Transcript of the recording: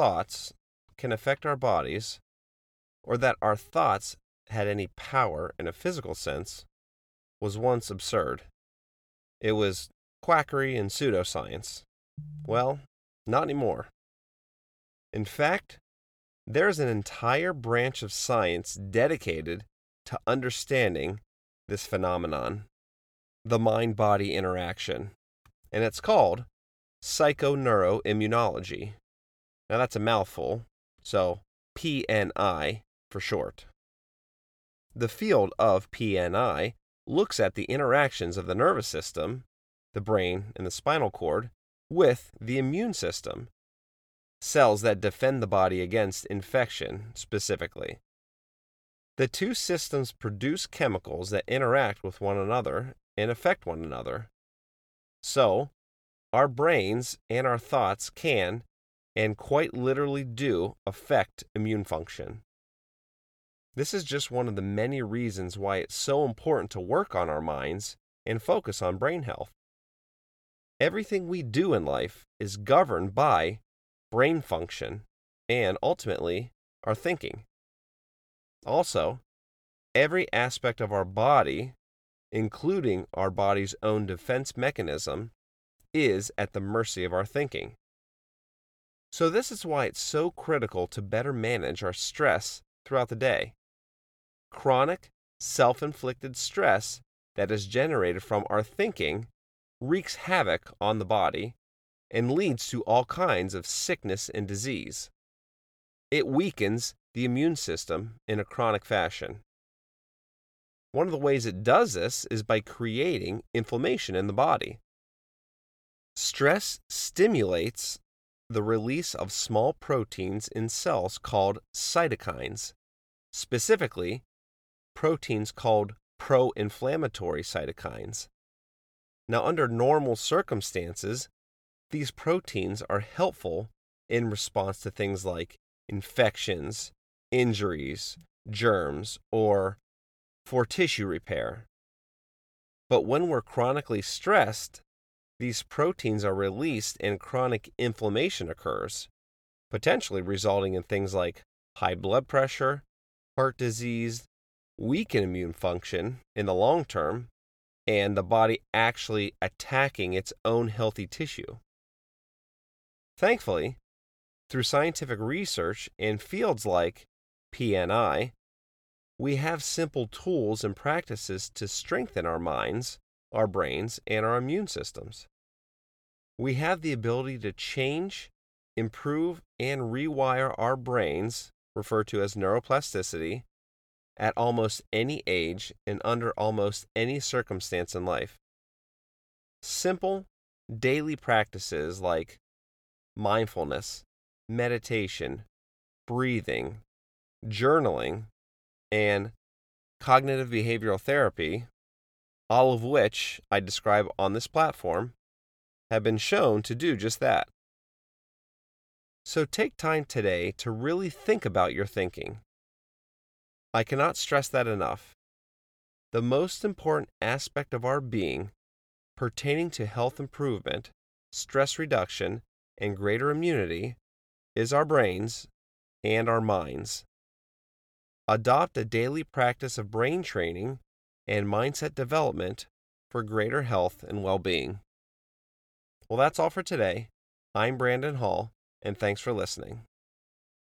thoughts can affect our bodies, or that our thoughts had any power in a physical sense, was once absurd. It was quackery and pseudoscience. Well, not anymore. In fact, there's an entire branch of science dedicated to understanding this phenomenon, the mind body interaction, and it's called psychoneuroimmunology. Now, that's a mouthful, so PNI for short. The field of PNI looks at the interactions of the nervous system, the brain, and the spinal cord with the immune system, cells that defend the body against infection specifically. The two systems produce chemicals that interact with one another and affect one another. So, our brains and our thoughts can, and quite literally do, affect immune function. This is just one of the many reasons why it's so important to work on our minds and focus on brain health. Everything we do in life is governed by brain function and ultimately our thinking. Also, every aspect of our body, including our body's own defense mechanism, is at the mercy of our thinking. So, this is why it's so critical to better manage our stress throughout the day. Chronic, self inflicted stress that is generated from our thinking wreaks havoc on the body and leads to all kinds of sickness and disease. It weakens the immune system in a chronic fashion. One of the ways it does this is by creating inflammation in the body. Stress stimulates the release of small proteins in cells called cytokines, specifically, proteins called pro inflammatory cytokines. Now, under normal circumstances, these proteins are helpful in response to things like infections, injuries, germs, or for tissue repair. But when we're chronically stressed, these proteins are released and chronic inflammation occurs, potentially resulting in things like high blood pressure, heart disease, weakened immune function in the long term, and the body actually attacking its own healthy tissue. Thankfully, through scientific research in fields like PNI, we have simple tools and practices to strengthen our minds, our brains, and our immune systems. We have the ability to change, improve, and rewire our brains, referred to as neuroplasticity, at almost any age and under almost any circumstance in life. Simple, daily practices like mindfulness, meditation, breathing, journaling, and cognitive behavioral therapy, all of which I describe on this platform, have been shown to do just that. So take time today to really think about your thinking. I cannot stress that enough. The most important aspect of our being pertaining to health improvement, stress reduction, and greater immunity is our brains and our minds. Adopt a daily practice of brain training and mindset development for greater health and well being. Well, that's all for today. I'm Brandon Hall, and thanks for listening.